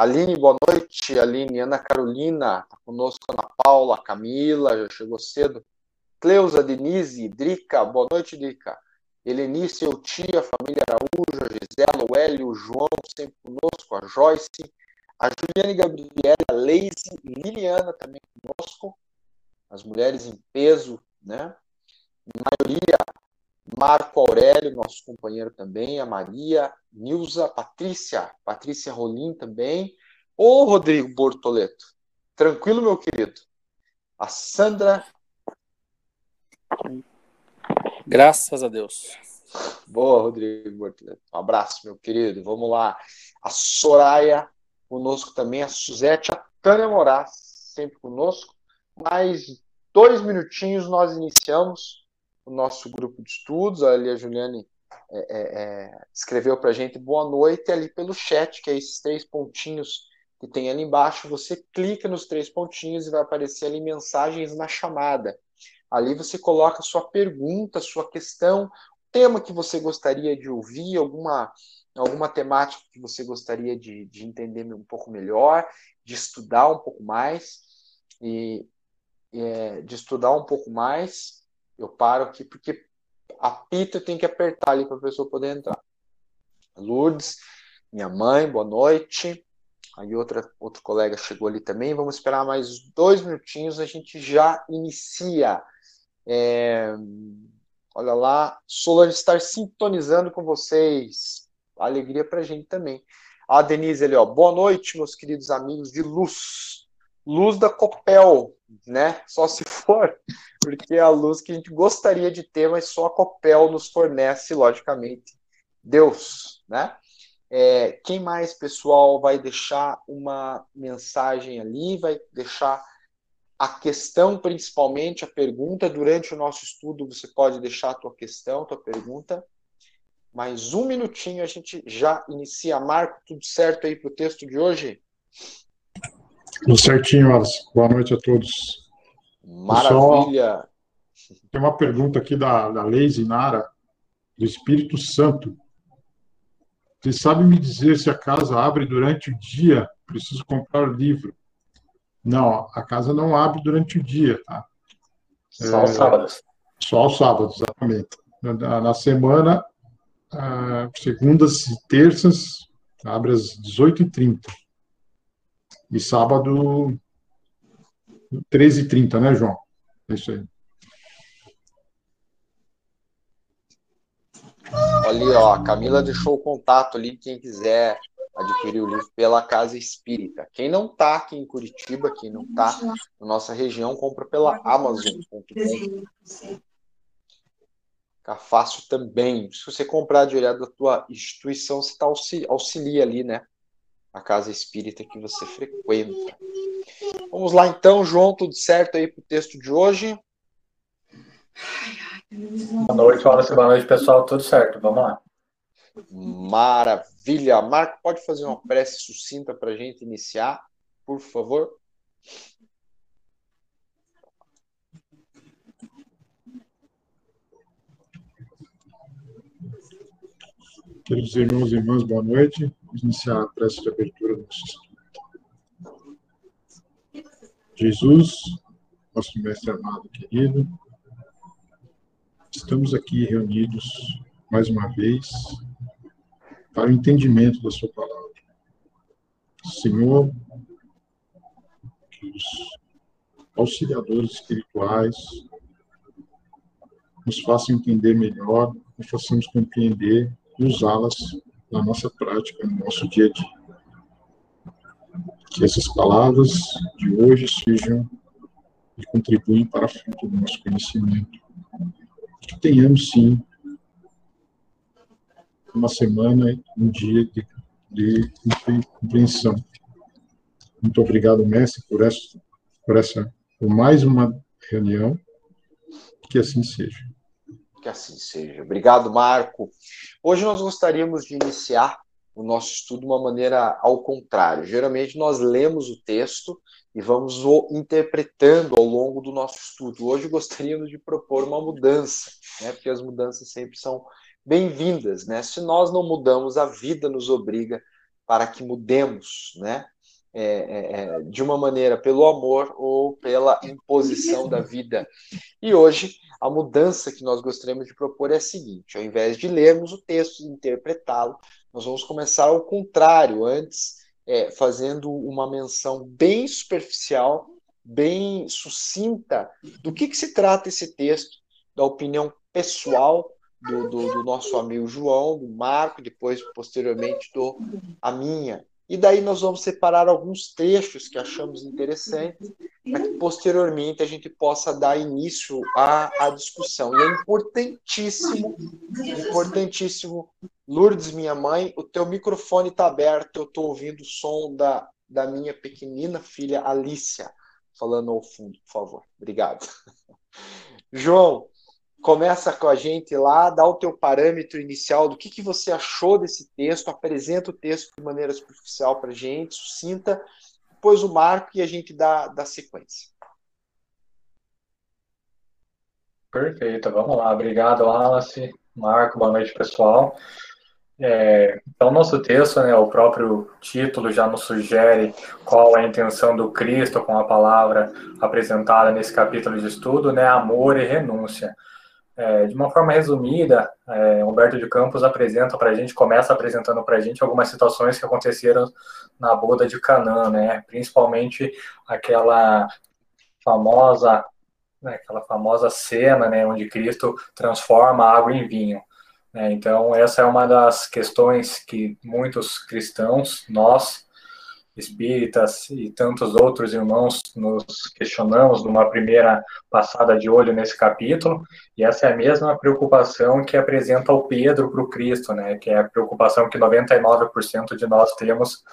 Aline, boa noite. Aline, Ana Carolina, tá conosco, Ana Paula, Camila, já chegou cedo. Cleusa, Denise, Drica, boa noite, Drica. Helenice, eu tia, família Araújo, a Gisela, o Hélio, o João, sempre conosco, a Joyce, a Juliane Gabriela, a Leise, Liliana também conosco, as mulheres em peso, né? maioria, Marco Aurélio, nosso companheiro também, a Maria, Nilza, Patrícia, Patrícia Rolim também, ô Rodrigo Bortoleto, tranquilo, meu querido? A Sandra. Graças a Deus. Boa, Rodrigo Bortoleto. Um abraço, meu querido. Vamos lá. A Soraya, conosco também, a Suzete, a Tânia Moraes, sempre conosco. Mais dois minutinhos nós iniciamos o nosso grupo de estudos. Ali a Juliane é, é, é escreveu para a gente boa noite ali pelo chat, que é esses três pontinhos que tem ali embaixo. Você clica nos três pontinhos e vai aparecer ali mensagens na chamada. Ali você coloca sua pergunta, sua questão, tema que você gostaria de ouvir, alguma, alguma temática que você gostaria de, de entender um pouco melhor, de estudar um pouco mais, e é, de estudar um pouco mais. Eu paro aqui porque a pita tem que apertar ali para a pessoa poder entrar. Lourdes, minha mãe, boa noite. Aí outra, outro colega chegou ali também. Vamos esperar mais dois minutinhos, a gente já inicia. É, olha lá, Solange estar sintonizando com vocês. Alegria para a gente também. A Denise ali, ó. Boa noite, meus queridos amigos de luz. Luz da Copel, né? Só se for, porque é a luz que a gente gostaria de ter, mas só a Copel nos fornece, logicamente, Deus, né? É, quem mais, pessoal, vai deixar uma mensagem ali, vai deixar a questão, principalmente, a pergunta. Durante o nosso estudo, você pode deixar a tua questão, a tua pergunta. Mais um minutinho, a gente já inicia. Marco, tudo certo aí para o texto de hoje? Tudo certinho, Alice. Boa noite a todos. Maravilha. tem uma pergunta aqui da, da Leise Nara, do Espírito Santo. Você sabe me dizer se a casa abre durante o dia? Preciso comprar o livro. Não, a casa não abre durante o dia, tá? Só é, aos sábados. Só aos sábados, exatamente. Na, na semana, ah, segundas e terças, abre às 18h30. E sábado, 13h30, né, João? É isso aí. Ali, ó, a Camila deixou o contato ali, quem quiser adquirir o livro pela Casa Espírita. Quem não está aqui em Curitiba, quem não está na nossa região, compra pela Amazon.com. Fica fácil também. Se você comprar olhar da tua instituição, você tá auxilia ali, né? A Casa Espírita que você frequenta. Vamos lá então, João, tudo certo aí para o texto de hoje? Boa noite, Wallace. Boa noite, pessoal. Tudo certo, vamos lá. Maravilha. Marco, pode fazer uma prece sucinta para a gente iniciar, por favor? Queridos irmãos e irmãs, boa noite. Iniciar a prece de abertura do nosso estudo. Jesus, nosso mestre amado querido, Estamos aqui reunidos mais uma vez para o entendimento da Sua palavra. Senhor, que os auxiliadores espirituais nos façam entender melhor, nos façamos compreender e usá-las na nossa prática, no nosso dia a dia. Que essas palavras de hoje sejam e contribuem para a fruto do nosso conhecimento que tenhamos, sim, uma semana, um dia de, de compreensão. Muito obrigado, mestre, por essa, por essa, por mais uma reunião. Que assim seja. Que assim seja. Obrigado, Marco. Hoje nós gostaríamos de iniciar o nosso estudo de uma maneira ao contrário. Geralmente nós lemos o texto e vamos o interpretando ao longo do nosso estudo. Hoje gostaríamos de propor uma mudança, né? porque as mudanças sempre são bem-vindas. Né? Se nós não mudamos, a vida nos obriga para que mudemos, né? É, é, é, de uma maneira pelo amor ou pela imposição da vida. E hoje, a mudança que nós gostaríamos de propor é a seguinte: ao invés de lermos o texto e interpretá-lo, nós vamos começar ao contrário, antes é, fazendo uma menção bem superficial, bem sucinta do que, que se trata esse texto, da opinião pessoal do, do, do, nosso amigo João, do Marco, depois, posteriormente, do a minha. E daí nós vamos separar alguns trechos que achamos interessantes, para que posteriormente a gente possa dar início à, à discussão. E é importantíssimo, importantíssimo, Lourdes, minha mãe, o teu microfone está aberto, eu estou ouvindo o som da, da minha pequenina filha Alicia falando ao fundo, por favor. Obrigado. João, começa com a gente lá, dá o teu parâmetro inicial do que, que você achou desse texto, apresenta o texto de maneira superficial para a gente, sucinta, depois o marco e a gente dá, dá sequência. Perfeito, vamos lá. Obrigado, Wallace. Marco, boa noite, pessoal. É, então, nosso texto, né, o próprio título já nos sugere qual é a intenção do Cristo com a palavra apresentada nesse capítulo de estudo, né, amor e renúncia. É, de uma forma resumida, é, Humberto de Campos apresenta para a gente, começa apresentando para a gente algumas situações que aconteceram na boda de Canaã, né? Principalmente aquela famosa, né, aquela famosa cena, né, onde Cristo transforma a água em vinho. Né? Então essa é uma das questões que muitos cristãos, nós espíritas e tantos outros irmãos nos questionamos numa primeira passada de olho nesse capítulo, e essa é a mesma preocupação que apresenta o Pedro para o Cristo, né, que é a preocupação que 99% de nós temos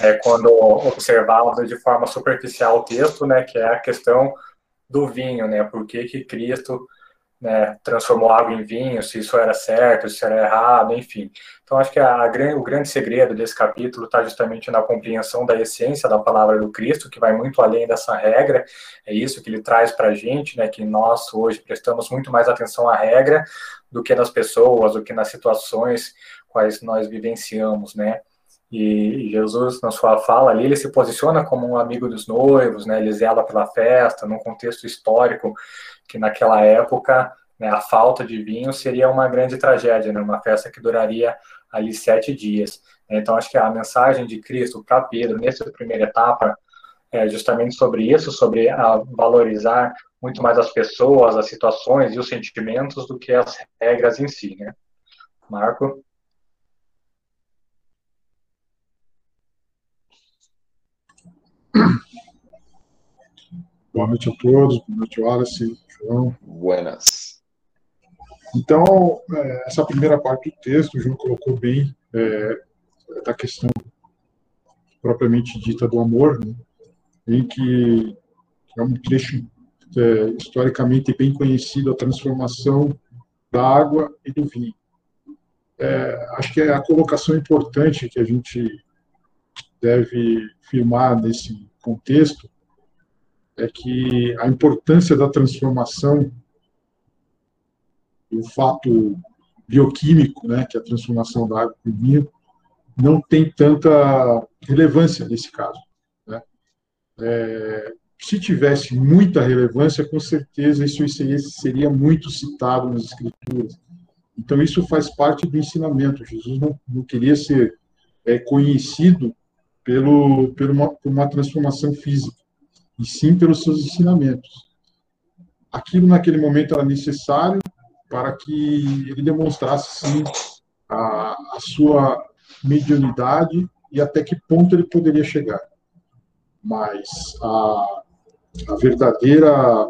é, quando observamos de forma superficial o texto, né, que é a questão do vinho, né, por que que Cristo né, transformou água em vinho, se isso era certo, se era errado, enfim. Então, acho que a, a, o grande segredo desse capítulo está justamente na compreensão da essência da palavra do Cristo, que vai muito além dessa regra, é isso que ele traz para a gente, né, que nós hoje prestamos muito mais atenção à regra do que nas pessoas, do que nas situações quais nós vivenciamos, né. E Jesus, na sua fala ali, ele se posiciona como um amigo dos noivos, né? Ele zela pela festa, num contexto histórico que naquela época né, a falta de vinho seria uma grande tragédia, né? Uma festa que duraria ali sete dias. Então, acho que a mensagem de Cristo para Pedro nessa primeira etapa é justamente sobre isso, sobre a valorizar muito mais as pessoas, as situações e os sentimentos do que as regras em si, né? Marco? Boa noite a todos, boa noite, Wallace, João. Buenas. Então, é, essa primeira parte do texto, o João colocou bem é, da questão propriamente dita do amor, né, em que é um trecho é, historicamente bem conhecido, a transformação da água e do vinho. É, acho que é a colocação importante que a gente deve firmar nesse contexto é que a importância da transformação, o fato bioquímico, né, que é a transformação da água o vinho, não tem tanta relevância nesse caso. Né? É, se tivesse muita relevância, com certeza isso seria muito citado nas Escrituras. Então, isso faz parte do ensinamento. Jesus não, não queria ser é, conhecido pelo, pelo uma, por uma transformação física e sim pelos seus ensinamentos. Aquilo naquele momento era necessário para que ele demonstrasse sim a, a sua mediunidade e até que ponto ele poderia chegar. Mas a, a verdadeira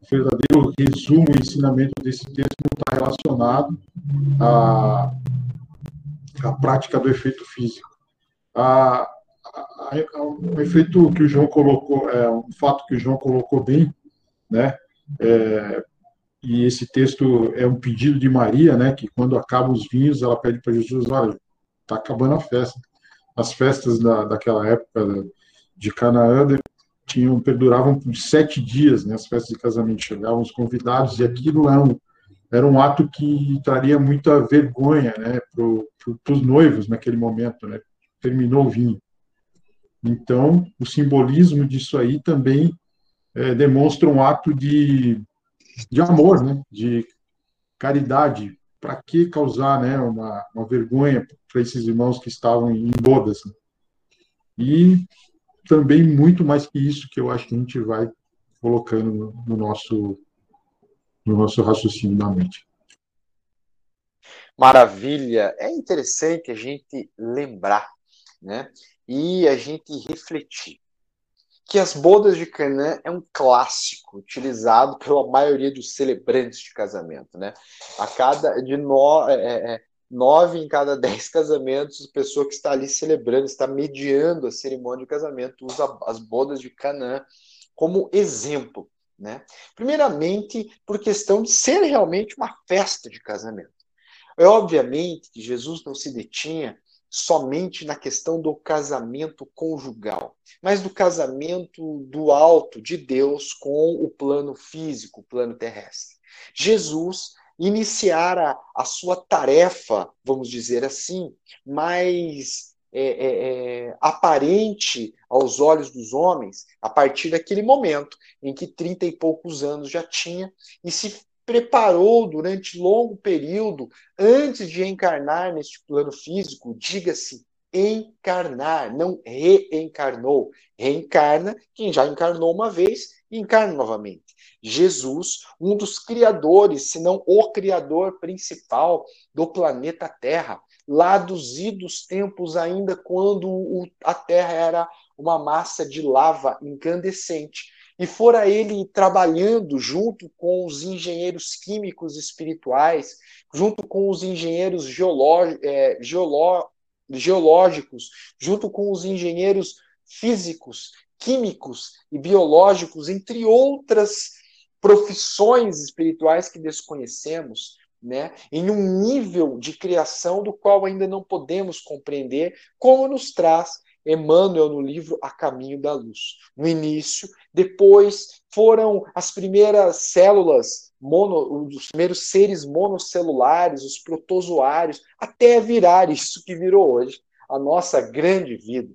o verdadeiro resumo e ensinamento desse texto não está relacionado à, à prática do efeito físico. A, um efeito que o João colocou, é um fato que o João colocou bem, né? É, e esse texto é um pedido de Maria, né? Que quando acabam os vinhos, ela pede para Jesus, olha, está acabando a festa. As festas da, daquela época de Canaã tinham perduravam por sete dias, né? As festas de casamento chegavam os convidados e aquilo é um, era um ato que traria muita vergonha né, para os noivos naquele momento, né? terminou o vinho. Então, o simbolismo disso aí também é, demonstra um ato de, de amor, né? de caridade. Para que causar né, uma, uma vergonha para esses irmãos que estavam em bodas? Né? E também muito mais que isso que eu acho que a gente vai colocando no, no nosso no nosso raciocínio da mente. Maravilha! É interessante a gente lembrar, né? E a gente refletir que as bodas de Canaã é um clássico utilizado pela maioria dos celebrantes de casamento, né? A cada de no, é, é, é nove em cada dez casamentos, a pessoa que está ali celebrando, está mediando a cerimônia de casamento, usa as bodas de Canaã como exemplo, né? Primeiramente, por questão de ser realmente uma festa de casamento. É obviamente que Jesus não se detinha somente na questão do casamento conjugal, mas do casamento do alto de Deus com o plano físico, o plano terrestre. Jesus iniciara a sua tarefa, vamos dizer assim, mais é, é, é, aparente aos olhos dos homens a partir daquele momento em que trinta e poucos anos já tinha e se preparou durante longo período antes de encarnar neste plano físico, diga-se encarnar, não reencarnou. Reencarna quem já encarnou uma vez e encarna novamente. Jesus, um dos criadores, se não o criador principal do planeta Terra, lá dos idos tempos ainda quando a Terra era uma massa de lava incandescente, e fora ele trabalhando junto com os engenheiros químicos espirituais, junto com os engenheiros é, geológicos, junto com os engenheiros físicos, químicos e biológicos, entre outras profissões espirituais que desconhecemos, né, em um nível de criação do qual ainda não podemos compreender, como nos traz Emmanuel no livro A Caminho da Luz. No início, depois foram as primeiras células, mono, os primeiros seres monocelulares, os protozoários, até virar isso que virou hoje, a nossa grande vida.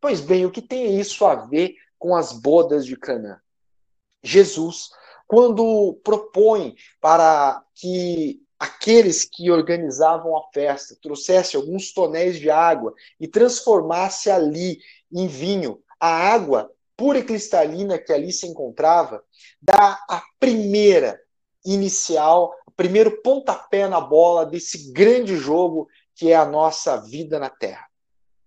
Pois bem, o que tem isso a ver com as bodas de Canaã? Jesus, quando propõe para que aqueles que organizavam a festa trouxesse alguns tonéis de água e transformasse ali em vinho a água pura e cristalina que ali se encontrava, dá a primeira inicial, o primeiro pontapé na bola desse grande jogo que é a nossa vida na Terra,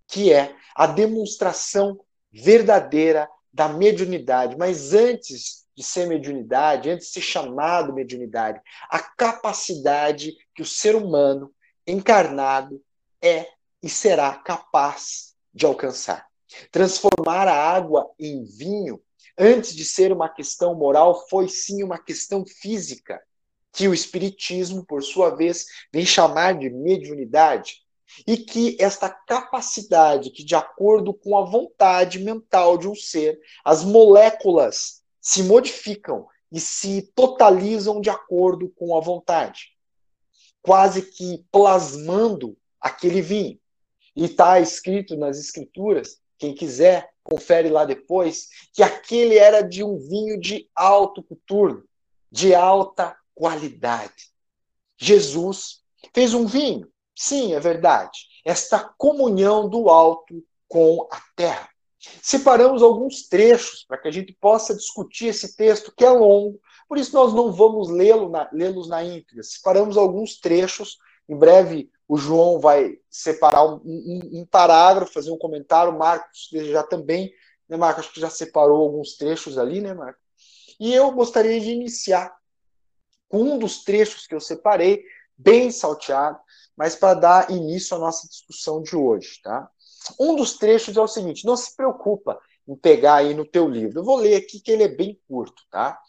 que é a demonstração verdadeira da mediunidade. Mas antes de ser mediunidade, antes de ser chamado mediunidade, a capacidade que o ser humano encarnado é e será capaz de alcançar. Transformar a água em vinho, antes de ser uma questão moral, foi sim uma questão física, que o Espiritismo, por sua vez, vem chamar de mediunidade. E que esta capacidade, que de acordo com a vontade mental de um ser, as moléculas se modificam e se totalizam de acordo com a vontade, quase que plasmando aquele vinho. E está escrito nas escrituras, quem quiser, confere lá depois, que aquele era de um vinho de alto coturno, de alta qualidade. Jesus fez um vinho, sim, é verdade, esta comunhão do alto com a terra. Separamos alguns trechos para que a gente possa discutir esse texto que é longo, por isso nós não vamos lê-los na, lê na íntegra. Separamos alguns trechos, em breve o João vai separar um, um, um parágrafo, fazer um comentário, o Marcos já também, né, Marcos? Acho que já separou alguns trechos ali, né, Marcos? E eu gostaria de iniciar com um dos trechos que eu separei, bem salteado, mas para dar início à nossa discussão de hoje, tá? Um dos trechos é o seguinte: não se preocupa em pegar aí no teu livro. Eu vou ler aqui que ele é bem curto, tá?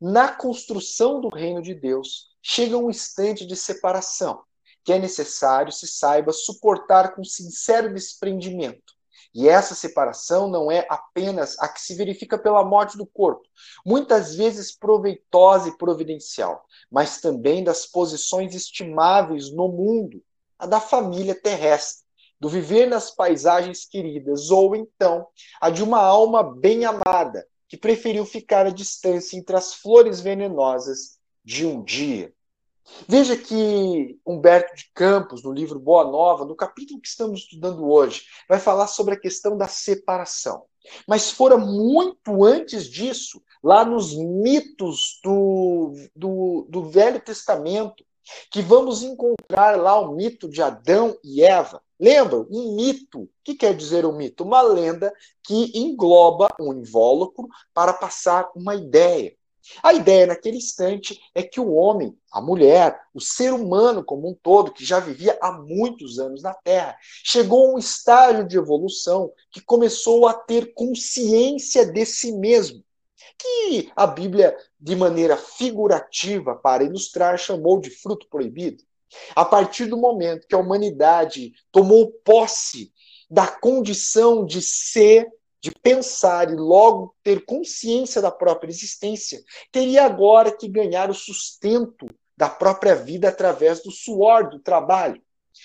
Na construção do reino de Deus, chega um instante de separação, que é necessário se saiba suportar com sincero desprendimento, E essa separação não é apenas a que se verifica pela morte do corpo, muitas vezes proveitosa e providencial, mas também das posições estimáveis no mundo, a da família terrestre, do viver nas paisagens queridas, ou então a de uma alma bem amada, que preferiu ficar à distância entre as flores venenosas de um dia. Veja que Humberto de Campos, no livro Boa Nova, no capítulo que estamos estudando hoje, vai falar sobre a questão da separação. Mas fora muito antes disso, lá nos mitos do, do, do Velho Testamento, que vamos encontrar lá o mito de Adão e Eva. Lembram? Um mito. O que quer dizer um mito? Uma lenda que engloba um invólucro para passar uma ideia. A ideia naquele instante é que o homem, a mulher, o ser humano como um todo, que já vivia há muitos anos na Terra, chegou a um estágio de evolução que começou a ter consciência de si mesmo, que a Bíblia, de maneira figurativa, para ilustrar, chamou de fruto proibido. A partir do momento que a humanidade tomou posse da condição de ser de pensar e logo ter consciência da própria existência, teria agora que ganhar o sustento da própria vida através do suor, do trabalho.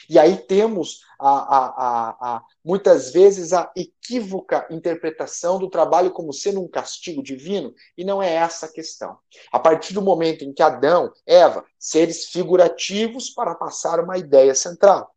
E aí temos a, a, a, muitas vezes a equívoca interpretação do trabalho como sendo um castigo divino, e não é essa a questão. A partir do momento em que Adão, Eva, seres figurativos para passar uma ideia central,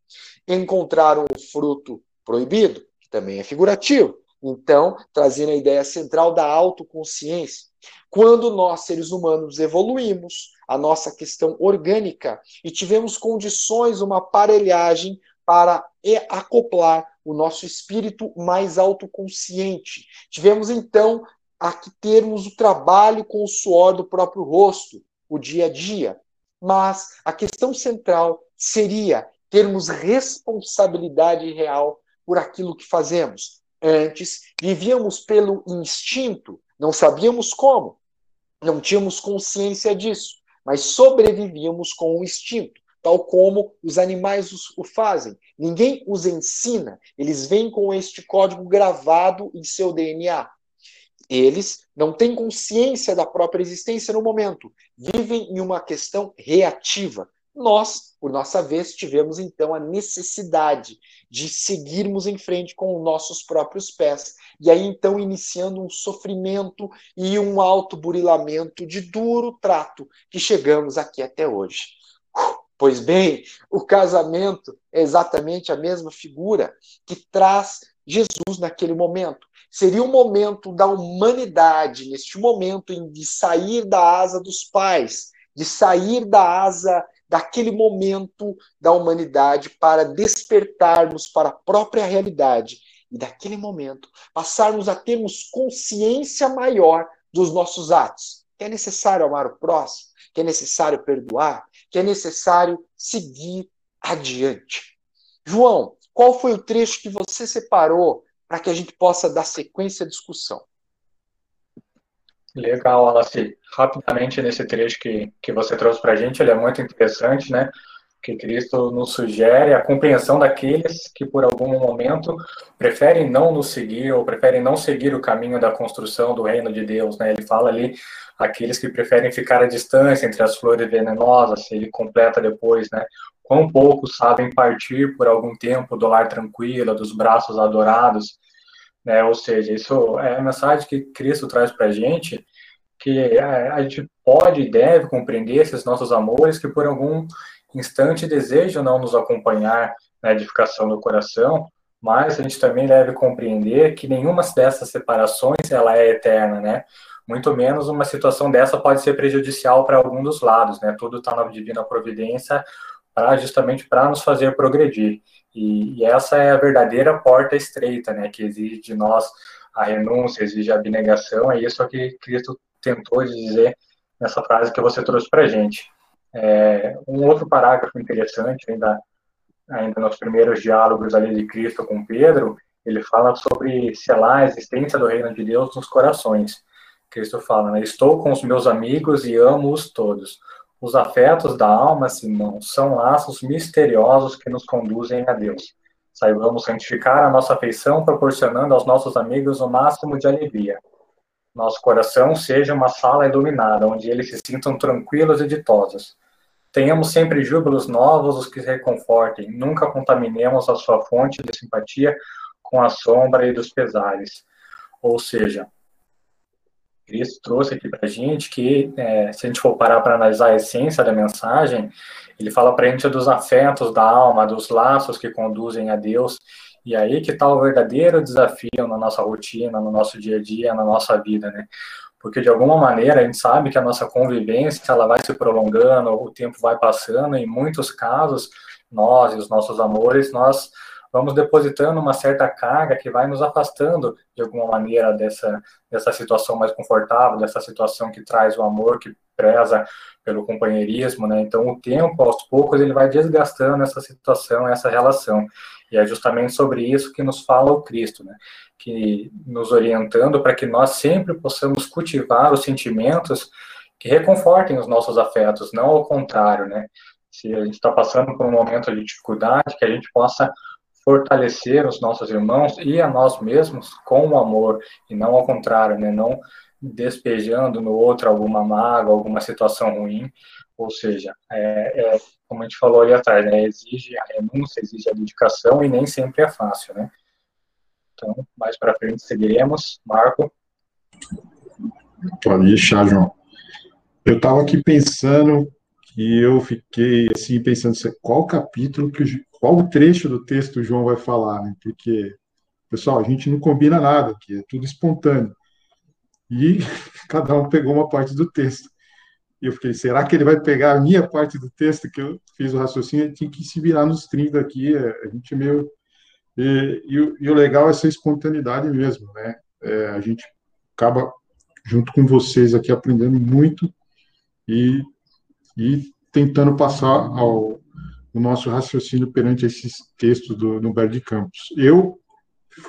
encontraram o fruto proibido, que também é figurativo, então, trazendo a ideia central da autoconsciência. Quando nós, seres humanos, evoluímos a nossa questão orgânica e tivemos condições, uma aparelhagem para acoplar o nosso espírito mais autoconsciente. Tivemos, então, a que termos o trabalho com o suor do próprio rosto, o dia a dia. Mas a questão central seria termos responsabilidade real por aquilo que fazemos, Antes, vivíamos pelo instinto, não sabíamos como, não tínhamos consciência disso, mas sobrevivíamos com o instinto, tal como os animais o fazem. Ninguém os ensina, eles vêm com este código gravado em seu DNA. Eles não têm consciência da própria existência no momento, vivem em uma questão reativa. Nós, por nossa vez, tivemos então a necessidade de seguirmos em frente com os nossos próprios pés. E aí então iniciando um sofrimento e um autoburilamento de duro trato que chegamos aqui até hoje. Pois bem, o casamento é exatamente a mesma figura que traz Jesus naquele momento. Seria o momento da humanidade, neste momento de sair da asa dos pais, de sair da asa daquele momento da humanidade para despertarmos para a própria realidade e daquele momento passarmos a termos consciência maior dos nossos atos. Que é necessário amar o próximo, que é necessário perdoar, que é necessário seguir adiante. João, qual foi o trecho que você separou para que a gente possa dar sequência à discussão? Legal, Wallace. Rapidamente nesse trecho que, que você trouxe para a gente, ele é muito interessante, né? Que Cristo nos sugere a compreensão daqueles que, por algum momento, preferem não nos seguir ou preferem não seguir o caminho da construção do reino de Deus, né? Ele fala ali aqueles que preferem ficar à distância entre as flores venenosas, ele completa depois, né? Quão poucos sabem partir por algum tempo do lar tranquilo, dos braços adorados, né? Ou seja, isso é a mensagem que Cristo traz para a gente, que a, gente pode e deve compreender esses nossos amores que por algum instante desejam não nos acompanhar na edificação do coração, mas a gente também deve compreender que nenhuma dessas separações ela é eterna, né? Muito menos uma situação dessa pode ser prejudicial para algum dos lados, né? Tudo está na divina providência para justamente para nos fazer progredir. E, e, essa é a verdadeira porta estreita, né, que exige de nós a renúncia, exige a abnegação, é isso que Cristo tentou dizer nessa frase que você trouxe para a gente. É, um outro parágrafo interessante, ainda, ainda nos primeiros diálogos ali de Cristo com Pedro, ele fala sobre selar a existência do reino de Deus nos corações. Cristo fala, né, estou com os meus amigos e amo-os todos. Os afetos da alma, Simão, são laços misteriosos que nos conduzem a Deus. Saibamos santificar a nossa afeição, proporcionando aos nossos amigos o máximo de alegria. Nosso coração seja uma sala iluminada, onde eles se sintam tranquilos e ditosos. Tenhamos sempre júbilos novos, os que reconfortem. Nunca contaminemos a sua fonte de simpatia com a sombra e dos pesares. Ou seja, Cristo trouxe aqui para a gente que, é, se a gente for parar para analisar a essência da mensagem, ele fala para a gente dos afetos da alma, dos laços que conduzem a Deus, e aí que está o verdadeiro desafio na nossa rotina, no nosso dia a dia, na nossa vida, né? Porque de alguma maneira a gente sabe que a nossa convivência ela vai se prolongando, o tempo vai passando, e em muitos casos nós e os nossos amores nós vamos depositando uma certa carga que vai nos afastando de alguma maneira dessa, dessa situação mais confortável, dessa situação que traz o amor, que preza pelo companheirismo, né? Então, o tempo, aos poucos, ele vai desgastando essa situação, essa relação. E é justamente sobre isso que nos fala o Cristo, né? Que nos orientando para que nós sempre possamos cultivar os sentimentos que reconfortem os nossos afetos, não ao contrário, né? Se a gente está passando por um momento de dificuldade, que a gente possa fortalecer os nossos irmãos e a nós mesmos com o amor, e não ao contrário, né? não despejando no outro alguma mágoa, alguma situação ruim, ou seja, é, é, como a gente falou ali atrás, né? exige a renúncia, exige a dedicação e nem sempre é fácil, né? Então, mais para frente seguiremos. Marco? Pode deixar, João. Eu estava aqui pensando e eu fiquei assim pensando qual capítulo que qual o trecho do texto o João vai falar, né? Porque, pessoal, a gente não combina nada aqui, é tudo espontâneo. E cada um pegou uma parte do texto. E eu fiquei, será que ele vai pegar a minha parte do texto que eu fiz o raciocínio? Ele tinha que se virar nos 30 aqui, é, a gente é meio... E, e, e, o legal é essa espontaneidade mesmo, né? É, a gente acaba, junto com vocês aqui, aprendendo muito e, e tentando passar ao, o nosso raciocínio perante esses textos do Humberto de Campos. Eu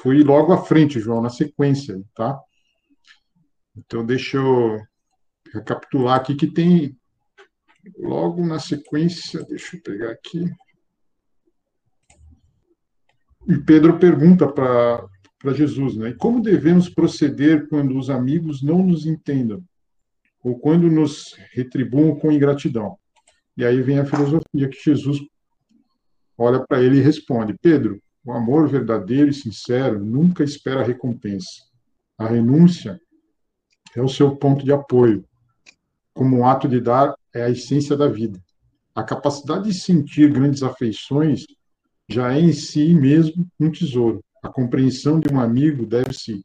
fui logo à frente, João, na sequência, tá? Então, deixa eu recapitular aqui que tem logo na sequência, deixa eu pegar aqui. E Pedro pergunta para Jesus, né? Como devemos proceder quando os amigos não nos entendam? Ou quando nos retribuam com ingratidão? E aí vem a filosofia que Jesus olha para ele e responde: Pedro, o amor verdadeiro e sincero nunca espera recompensa. A renúncia é o seu ponto de apoio. Como um ato de dar é a essência da vida. A capacidade de sentir grandes afeições já é em si mesmo um tesouro. A compreensão de um amigo deve-se,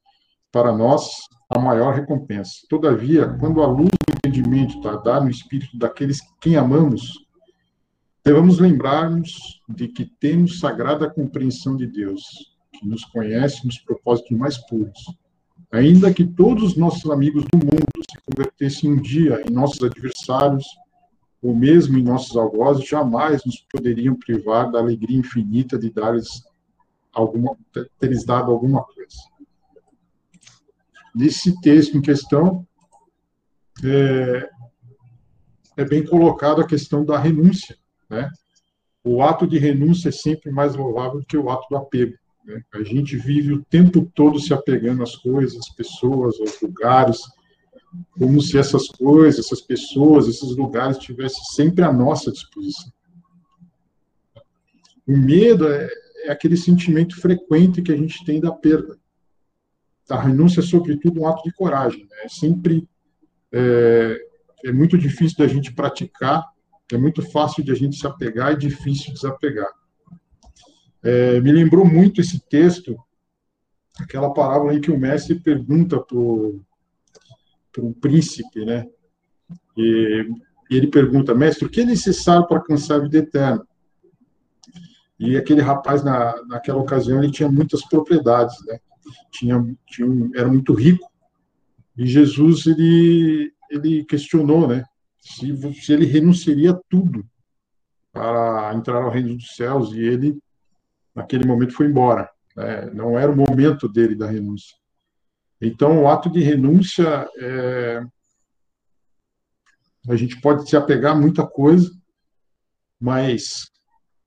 para nós, a maior recompensa. Todavia, quando a luz do entendimento está dada no espírito daqueles quem amamos, Devemos lembrar-nos de que temos sagrada compreensão de Deus, que nos conhece nos propósitos mais puros. Ainda que todos os nossos amigos do mundo se convertessem um dia em nossos adversários, ou mesmo em nossos algozes, jamais nos poderiam privar da alegria infinita de dar-lhes alguma, ter-lhes dado alguma coisa. Nesse texto em questão, é, é bem colocado a questão da renúncia né? O ato de renúncia é sempre mais louvável do que o ato do apego. Né? A gente vive o tempo todo se apegando às coisas, às pessoas, aos lugares, como se essas coisas, essas pessoas, esses lugares tivessem sempre à nossa disposição. O medo é, é aquele sentimento frequente que a gente tem da perda. A renúncia é, sobretudo, um ato de coragem. Né? É sempre é, é muito difícil da gente praticar é muito fácil de a gente se apegar e difícil desapegar. É, me lembrou muito esse texto, aquela parábola em que o mestre pergunta para o príncipe, né? E, e, ele pergunta, mestre, o que é necessário para alcançar a vida eterna? E aquele rapaz, na, naquela ocasião, ele tinha muitas propriedades, né? Tinha, tinha um, era muito rico. E Jesus, ele, ele questionou, né? Se, se ele renunciaria a tudo para entrar ao reino dos céus, e ele, naquele momento, foi embora. Né? Não era o momento dele da renúncia. Então, o ato de renúncia, é... a gente pode se apegar a muita coisa, mas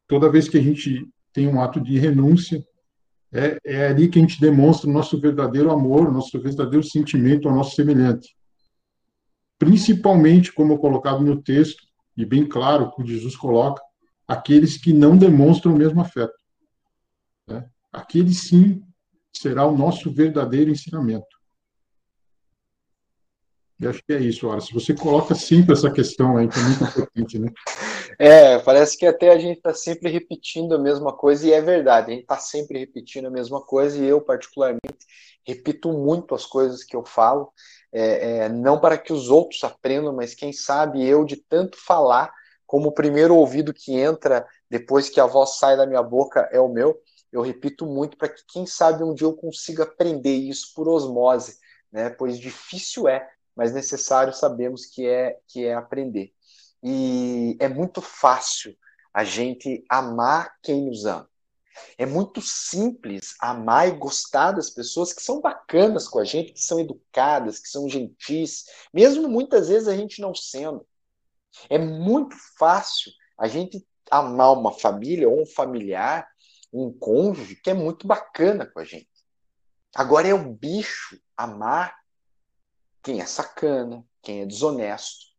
toda vez que a gente tem um ato de renúncia. É, é ali que a gente demonstra o nosso verdadeiro amor, o nosso verdadeiro sentimento ao nosso semelhante. Principalmente, como colocado no texto, e bem claro que Jesus coloca, aqueles que não demonstram o mesmo afeto. Né? Aquele sim será o nosso verdadeiro ensinamento. Eu acho que é isso, Ora. Se você coloca sempre essa questão aí, que é muito importante, né? É, parece que até a gente está sempre repetindo a mesma coisa, e é verdade, a gente está sempre repetindo a mesma coisa, e eu, particularmente, repito muito as coisas que eu falo, é, é, não para que os outros aprendam, mas quem sabe eu, de tanto falar, como o primeiro ouvido que entra depois que a voz sai da minha boca é o meu, eu repito muito para que, quem sabe, um dia eu consiga aprender isso por osmose, né? Pois difícil é, mas necessário sabemos que é que é aprender. E é muito fácil a gente amar quem nos ama. É muito simples amar e gostar das pessoas que são bacanas com a gente, que são educadas, que são gentis, mesmo muitas vezes a gente não sendo. É muito fácil a gente amar uma família ou um familiar, um cônjuge que é muito bacana com a gente. Agora é o bicho amar quem é sacana, quem é desonesto,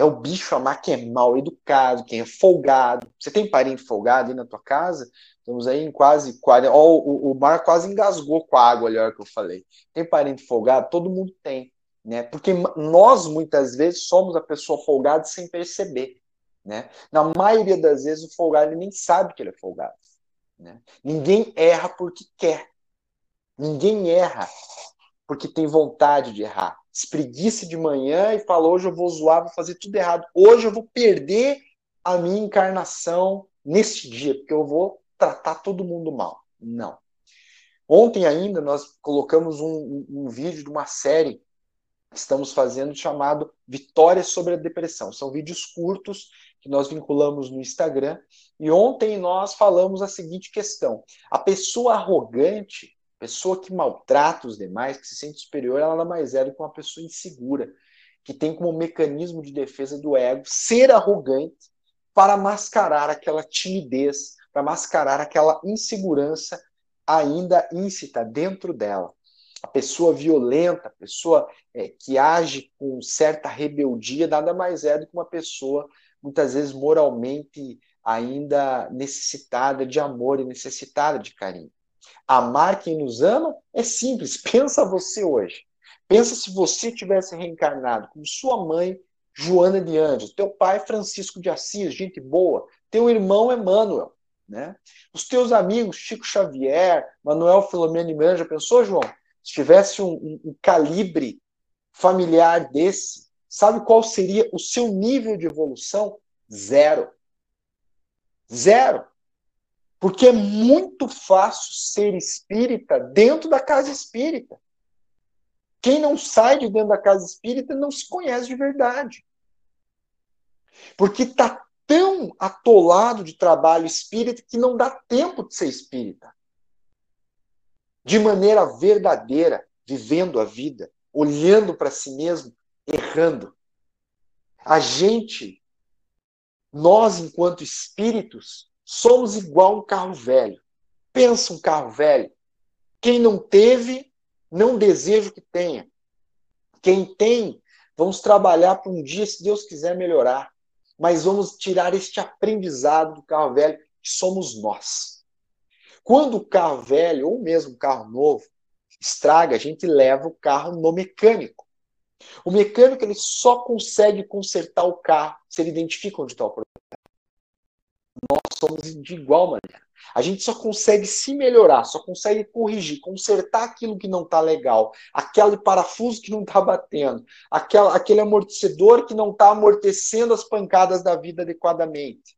é o bicho amar quem é mal educado, quem é folgado. Você tem parente folgado aí na tua casa? Estamos aí em quase 40. Oh, o, o mar quase engasgou com a água ali, hora que eu falei. Tem parente folgado? Todo mundo tem. Né? Porque nós, muitas vezes, somos a pessoa folgada sem perceber. Né? Na maioria das vezes, o folgado nem sabe que ele é folgado. Né? Ninguém erra porque quer. Ninguém erra porque tem vontade de errar espreguice de manhã e fala: hoje eu vou zoar, vou fazer tudo errado. Hoje eu vou perder a minha encarnação neste dia, porque eu vou tratar todo mundo mal. Não. Ontem ainda nós colocamos um, um, um vídeo de uma série que estamos fazendo chamado Vitória sobre a Depressão. São vídeos curtos que nós vinculamos no Instagram. E ontem nós falamos a seguinte questão: a pessoa arrogante Pessoa que maltrata os demais, que se sente superior, ela mais é do que uma pessoa insegura, que tem como mecanismo de defesa do ego ser arrogante para mascarar aquela timidez, para mascarar aquela insegurança ainda íncita dentro dela. A pessoa violenta, a pessoa é, que age com certa rebeldia, nada mais é do que uma pessoa, muitas vezes moralmente ainda necessitada de amor e necessitada de carinho. Amar quem nos ama é simples. Pensa você hoje. Pensa se você tivesse reencarnado como sua mãe, Joana de Anjos, teu pai, Francisco de Assis, gente boa, teu irmão, Emmanuel, né? Os teus amigos, Chico Xavier, Manuel Filomeno e já pensou, João? Se tivesse um, um, um calibre familiar desse, sabe qual seria o seu nível de evolução? Zero. Zero. Porque é muito fácil ser espírita dentro da casa espírita. Quem não sai de dentro da casa espírita não se conhece de verdade. Porque está tão atolado de trabalho espírita que não dá tempo de ser espírita. De maneira verdadeira, vivendo a vida, olhando para si mesmo, errando. A gente, nós enquanto espíritos, Somos igual um carro velho. Pensa um carro velho. Quem não teve, não deseja que tenha. Quem tem, vamos trabalhar para um dia, se Deus quiser, melhorar. Mas vamos tirar este aprendizado do carro velho, que somos nós. Quando o carro velho, ou mesmo o carro novo, estraga, a gente leva o carro no mecânico. O mecânico ele só consegue consertar o carro se ele identifica onde está o problema nós somos de igual maneira. A gente só consegue se melhorar, só consegue corrigir, consertar aquilo que não está legal, aquele parafuso que não está batendo, aquela, aquele amortecedor que não está amortecendo as pancadas da vida adequadamente.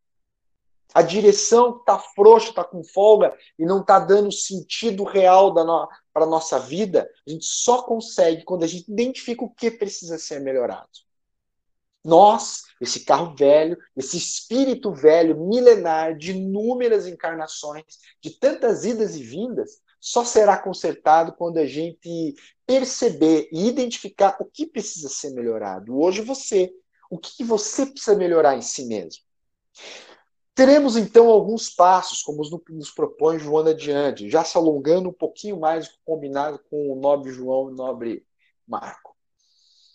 A direção que está frouxa, está com folga e não está dando sentido real no, para a nossa vida, a gente só consegue quando a gente identifica o que precisa ser melhorado. Nós, esse carro velho, esse espírito velho, milenar, de inúmeras encarnações, de tantas idas e vindas, só será consertado quando a gente perceber e identificar o que precisa ser melhorado. Hoje você, o que você precisa melhorar em si mesmo? Teremos então alguns passos, como nos propõe Joana Diante, já se alongando um pouquinho mais combinado com o nobre João e o nobre Marco.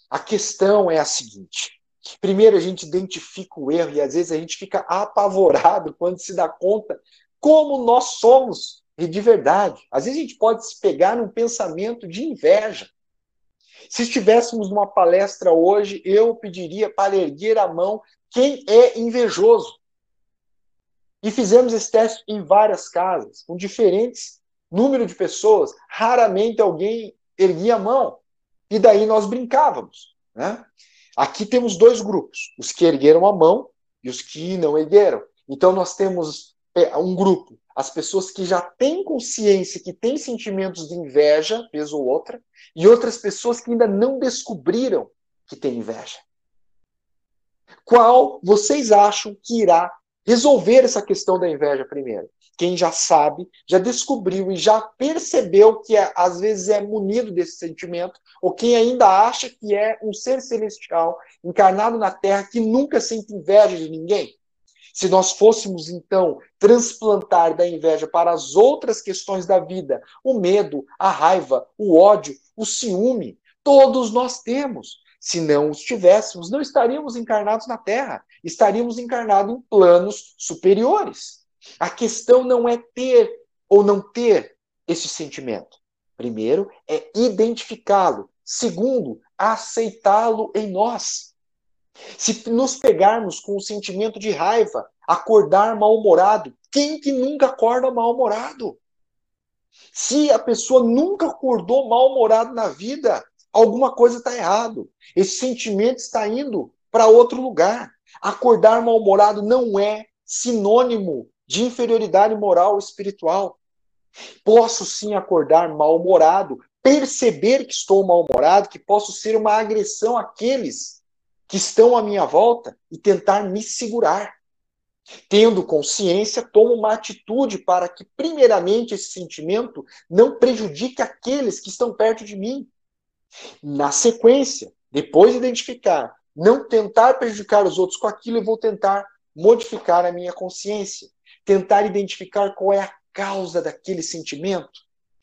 A questão é a seguinte: primeiro a gente identifica o erro e às vezes a gente fica apavorado quando se dá conta como nós somos de verdade. Às vezes a gente pode se pegar num pensamento de inveja. Se estivéssemos numa palestra hoje, eu pediria para erguer a mão quem é invejoso. E fizemos esse teste em várias casas, com diferentes número de pessoas. Raramente alguém erguia a mão. E daí nós brincávamos. Né? Aqui temos dois grupos: os que ergueram a mão e os que não ergueram. Então nós temos é, um grupo, as pessoas que já têm consciência, que têm sentimentos de inveja, vez ou outra, e outras pessoas que ainda não descobriram que têm inveja. Qual vocês acham que irá resolver essa questão da inveja primeiro. Quem já sabe, já descobriu e já percebeu que é, às vezes é munido desse sentimento, ou quem ainda acha que é um ser celestial encarnado na Terra que nunca sente inveja de ninguém. Se nós fôssemos, então, transplantar da inveja para as outras questões da vida, o medo, a raiva, o ódio, o ciúme, todos nós temos. Se não os tivéssemos, não estaríamos encarnados na Terra, estaríamos encarnados em planos superiores. A questão não é ter ou não ter esse sentimento. Primeiro, é identificá-lo. Segundo, aceitá-lo em nós. Se nos pegarmos com o sentimento de raiva, acordar mal-humorado, quem que nunca acorda mal-humorado? Se a pessoa nunca acordou mal-humorado na vida, alguma coisa está errado. Esse sentimento está indo para outro lugar. Acordar mal-humorado não é sinônimo de inferioridade moral espiritual. Posso sim acordar mal-humorado, perceber que estou mal-humorado, que posso ser uma agressão àqueles que estão à minha volta e tentar me segurar. Tendo consciência, tomo uma atitude para que, primeiramente, esse sentimento não prejudique aqueles que estão perto de mim. Na sequência, depois de identificar, não tentar prejudicar os outros com aquilo, eu vou tentar modificar a minha consciência, tentar identificar qual é a causa daquele sentimento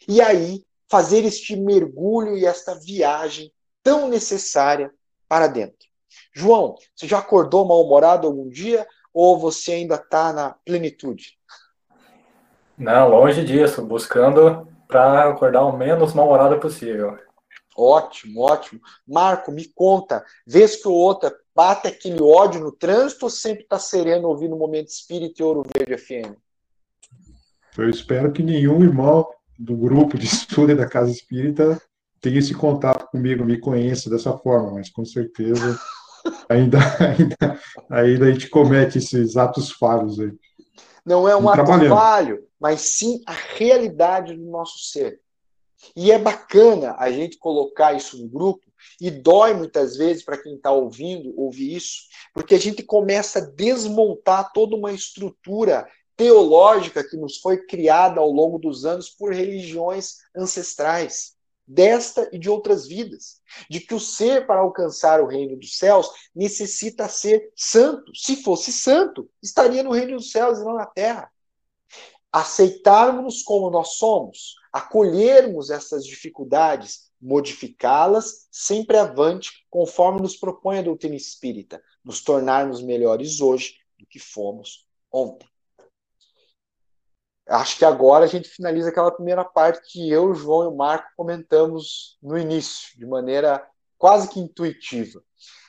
e aí fazer este mergulho e esta viagem tão necessária para dentro. João, você já acordou mal-humorado algum dia ou você ainda está na plenitude? Não, longe disso, buscando para acordar o menos mal-humorado possível. Ótimo, ótimo. Marco, me conta, vez que o outro bate aquele ódio no trânsito ou sempre está sereno ouvindo o Momento Espírito e Ouro Verde FM? Eu espero que nenhum irmão do grupo de estudo da Casa Espírita tenha esse contato comigo, me conheça dessa forma, mas com certeza ainda, ainda, ainda a gente comete esses atos falhos aí. Não é um ato falho, mas sim a realidade do nosso ser. E é bacana a gente colocar isso no grupo, e dói muitas vezes para quem está ouvindo ouvir isso, porque a gente começa a desmontar toda uma estrutura teológica que nos foi criada ao longo dos anos por religiões ancestrais, desta e de outras vidas, de que o ser para alcançar o reino dos céus necessita ser santo. Se fosse santo, estaria no reino dos céus e não na terra aceitarmos como nós somos, acolhermos essas dificuldades, modificá-las sempre avante, conforme nos propõe a doutrina espírita, nos tornarmos melhores hoje do que fomos ontem. Acho que agora a gente finaliza aquela primeira parte que eu, João e o Marco comentamos no início, de maneira quase que intuitiva.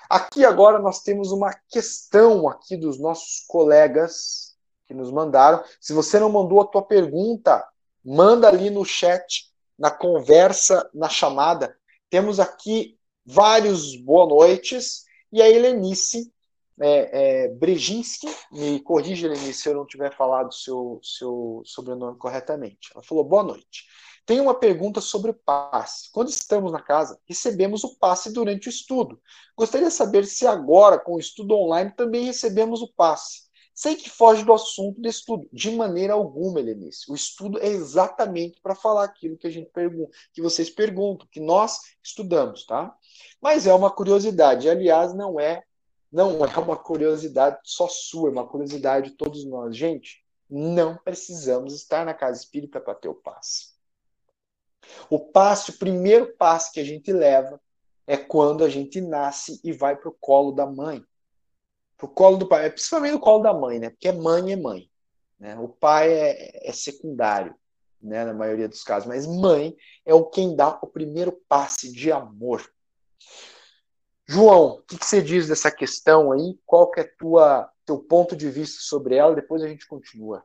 Aqui agora nós temos uma questão aqui dos nossos colegas que nos mandaram. Se você não mandou a tua pergunta, manda ali no chat, na conversa, na chamada. Temos aqui vários boa noites. E a Helenice é, é, me corrija, Helenice, se eu não tiver falado seu, seu sobrenome corretamente. Ela falou boa noite. Tem uma pergunta sobre o passe. Quando estamos na casa, recebemos o passe durante o estudo. Gostaria de saber se agora, com o estudo online, também recebemos o passe. Sei que foge do assunto do estudo, de maneira alguma, Helenice. O estudo é exatamente para falar aquilo que a gente pergunta, que vocês perguntam, que nós estudamos, tá? Mas é uma curiosidade, aliás, não é Não é uma curiosidade só sua, é uma curiosidade de todos nós. Gente, não precisamos estar na casa espírita para ter o passe. O passe, o primeiro passe que a gente leva é quando a gente nasce e vai para o colo da mãe. Para o colo do pai, é principalmente o colo da mãe, né? Porque mãe é mãe. Né? O pai é, é secundário, né? na maioria dos casos, mas mãe é o quem dá o primeiro passe de amor. João, o que, que você diz dessa questão aí? Qual que é tua teu ponto de vista sobre ela? Depois a gente continua.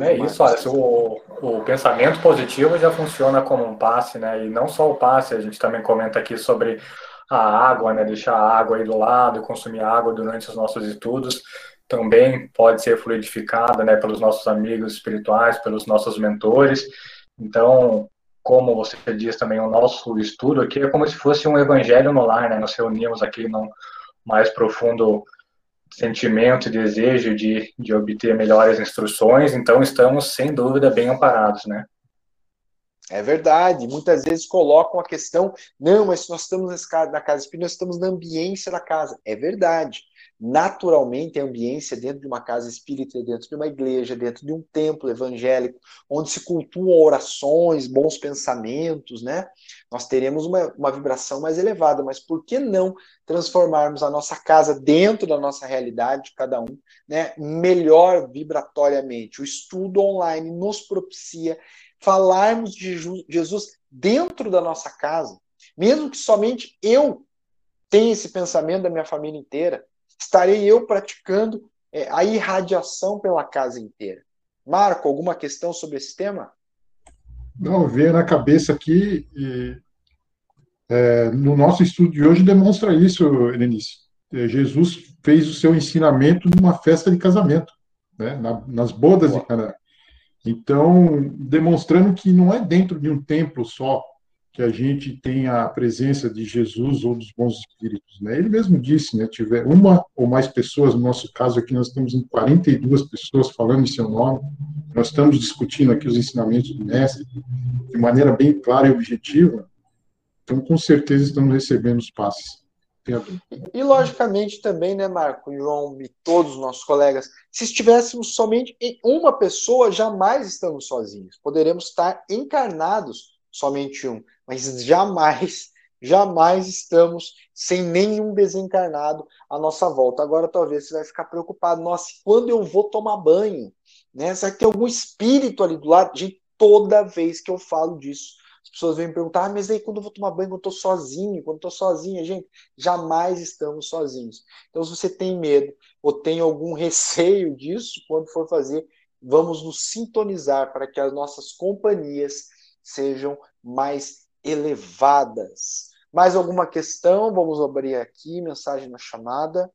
É isso, olha, o, o pensamento positivo já funciona como um passe, né? E não só o passe, a gente também comenta aqui sobre a água, né? Deixar a água aí do lado, consumir água durante os nossos estudos, também pode ser fluidificada, né? Pelos nossos amigos espirituais, pelos nossos mentores. Então, como você diz também, o nosso estudo aqui é como se fosse um evangelho no lar, né? Nós reunimos aqui no mais profundo sentimento e desejo de, de obter melhores instruções, então estamos, sem dúvida, bem amparados, né? É verdade. Muitas vezes colocam a questão, não, mas nós estamos na casa espírita, nós estamos na ambiência da casa. É verdade naturalmente a ambiência dentro de uma casa espírita, dentro de uma igreja, dentro de um templo evangélico, onde se cultuam orações, bons pensamentos, né? Nós teremos uma, uma vibração mais elevada, mas por que não transformarmos a nossa casa dentro da nossa realidade, cada um, né? Melhor vibratoriamente. O estudo online nos propicia falarmos de Jesus dentro da nossa casa, mesmo que somente eu tenha esse pensamento da minha família inteira estarei eu praticando é, a irradiação pela casa inteira. Marco, alguma questão sobre esse tema? Não, veio na cabeça aqui, e, é, no nosso estudo de hoje demonstra isso, Helenice. É, Jesus fez o seu ensinamento numa festa de casamento, né, na, nas bodas Boa. de Canaã. Então, demonstrando que não é dentro de um templo só, que a gente tenha a presença de Jesus ou dos bons espíritos. Né? Ele mesmo disse, né, tiver uma ou mais pessoas, no nosso caso aqui nós estamos em 42 pessoas falando em seu nome, nós estamos discutindo aqui os ensinamentos do mestre de maneira bem clara e objetiva, então com certeza estamos recebendo os passes. E, logicamente também, né, Marco, João e todos os nossos colegas, se estivéssemos somente em uma pessoa, jamais estamos sozinhos. Poderemos estar encarnados somente um mas jamais, jamais estamos sem nenhum desencarnado à nossa volta. Agora talvez você vai ficar preocupado, nossa, quando eu vou tomar banho? Né? Será que tem algum espírito ali do lado? Gente, toda vez que eu falo disso, as pessoas vêm me perguntar, ah, mas aí quando eu vou tomar banho, quando eu estou sozinho, quando estou sozinha, gente, jamais estamos sozinhos. Então, se você tem medo ou tem algum receio disso, quando for fazer, vamos nos sintonizar para que as nossas companhias sejam mais elevadas. Mais alguma questão? Vamos abrir aqui, mensagem na chamada.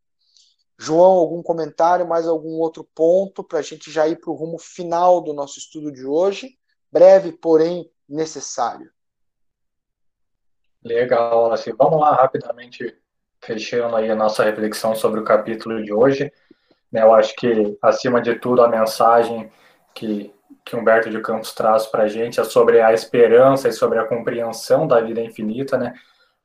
João, algum comentário, mais algum outro ponto para a gente já ir para o rumo final do nosso estudo de hoje? Breve, porém necessário. Legal, assim, vamos lá rapidamente fechando aí a nossa reflexão sobre o capítulo de hoje. Né, eu acho que, acima de tudo, a mensagem que que Humberto de Campos traz para a gente é sobre a esperança e sobre a compreensão da vida infinita, né?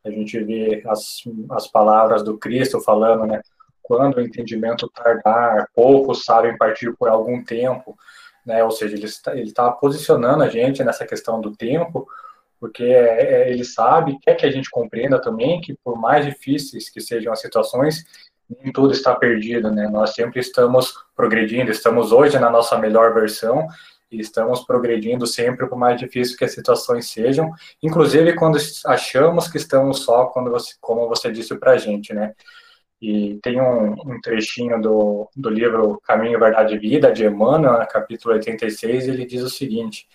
A gente vê as, as palavras do Cristo falando, né? Quando o entendimento tardar, poucos sabem partir por algum tempo, né? Ou seja, ele está, ele está posicionando a gente nessa questão do tempo, porque é, é, ele sabe, quer que a gente compreenda também que por mais difíceis que sejam as situações, nem tudo está perdido, né? Nós sempre estamos progredindo, estamos hoje na nossa melhor versão e estamos progredindo sempre por mais difícil que as situações sejam, inclusive quando achamos que estamos só, quando você, como você disse para a gente, né? E tem um, um, trechinho do, do livro Caminho, Verdade e Vida, de Emmanuel, capítulo 86, ele diz o seguinte: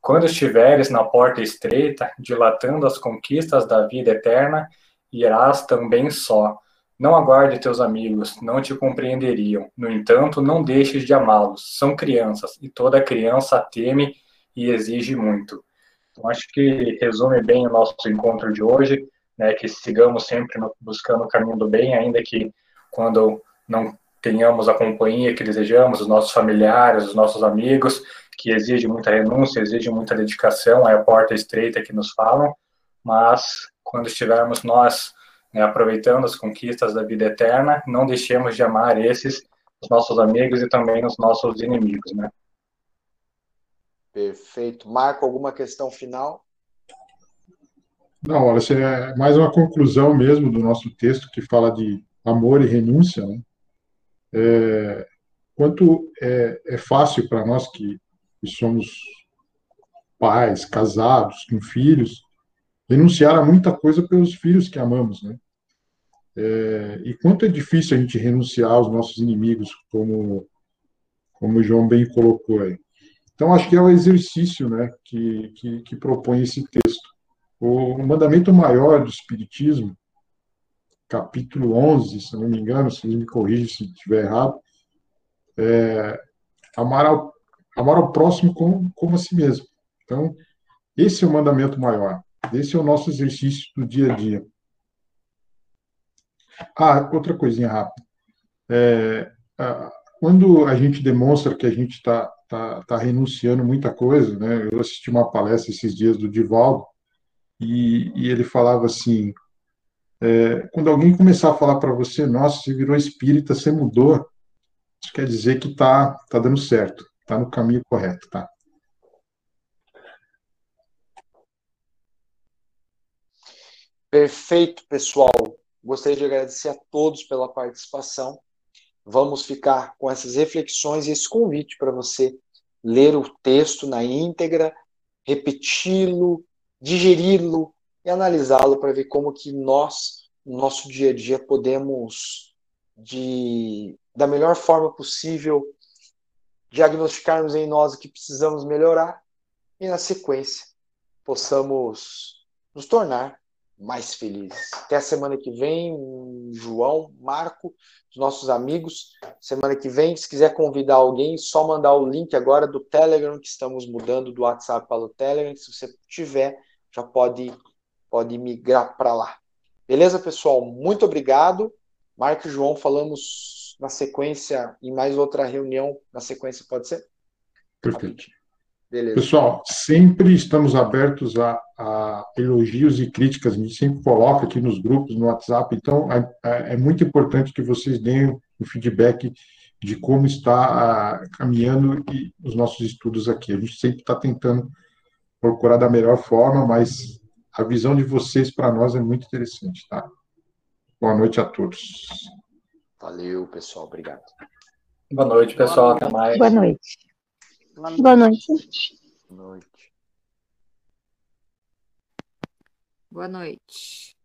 Quando estiveres na porta estreita, dilatando as conquistas da vida eterna, irás também só não aguarde teus amigos, não te compreenderiam. No entanto, não deixes de amá-los. São crianças e toda criança teme e exige muito. Então, acho que resume bem o nosso encontro de hoje, né, que sigamos sempre buscando o caminho do bem, ainda que quando não tenhamos a companhia que desejamos, os nossos familiares, os nossos amigos, que exige muita renúncia, exige muita dedicação, é a porta estreita que nos falam, mas quando estivermos nós né, aproveitando as conquistas da vida eterna, não deixemos de amar esses, os nossos amigos e também os nossos inimigos, né? Perfeito. Marco, alguma questão final? Não, olha, isso é mais uma conclusão mesmo do nosso texto que fala de amor e renúncia, né? É, quanto é, é fácil para nós que, que somos pais, casados, com filhos, renunciar a muita coisa pelos filhos que amamos, né? É, e quanto é difícil a gente renunciar aos nossos inimigos, como, como o João bem colocou aí. Então, acho que é o exercício né, que, que, que propõe esse texto. O mandamento maior do Espiritismo, capítulo 11, se não me engano, se me corrija se estiver errado, é amar ao, amar ao próximo como, como a si mesmo. Então, esse é o mandamento maior. Esse é o nosso exercício do dia a dia. Ah, outra coisinha rápida. É, quando a gente demonstra que a gente está tá, tá renunciando muita coisa, né? Eu assisti uma palestra esses dias do Divaldo e, e ele falava assim: é, quando alguém começar a falar para você, nossa, você virou espírita, você mudou, isso quer dizer que tá, tá dando certo, tá no caminho correto, tá? Perfeito, pessoal. Gostaria de agradecer a todos pela participação. Vamos ficar com essas reflexões e esse convite para você ler o texto na íntegra, repeti-lo, digeri-lo e analisá-lo para ver como que nós, no nosso dia a dia, podemos, de, da melhor forma possível, diagnosticarmos em nós o que precisamos melhorar e, na sequência, possamos nos tornar mais felizes. Até a semana que vem, João, Marco, os nossos amigos. Semana que vem, se quiser convidar alguém, só mandar o link agora do Telegram, que estamos mudando do WhatsApp para o Telegram. Se você tiver, já pode, pode migrar para lá. Beleza, pessoal? Muito obrigado. Marco e João, falamos na sequência, em mais outra reunião na sequência, pode ser? Perfeito. Beleza. Pessoal, sempre estamos abertos a, a, elogios e críticas, a gente sempre coloca aqui nos grupos, no WhatsApp, então é, é, é muito importante que vocês deem o feedback de como está a, caminhando e os nossos estudos aqui. A gente sempre está tentando procurar da melhor forma, mas a visão de vocês para nós é muito interessante, tá? Boa noite a todos. Valeu, pessoal. Obrigado. Boa noite, pessoal. Até mais. Boa noite. Boa noite. Boa noite. Boa noite.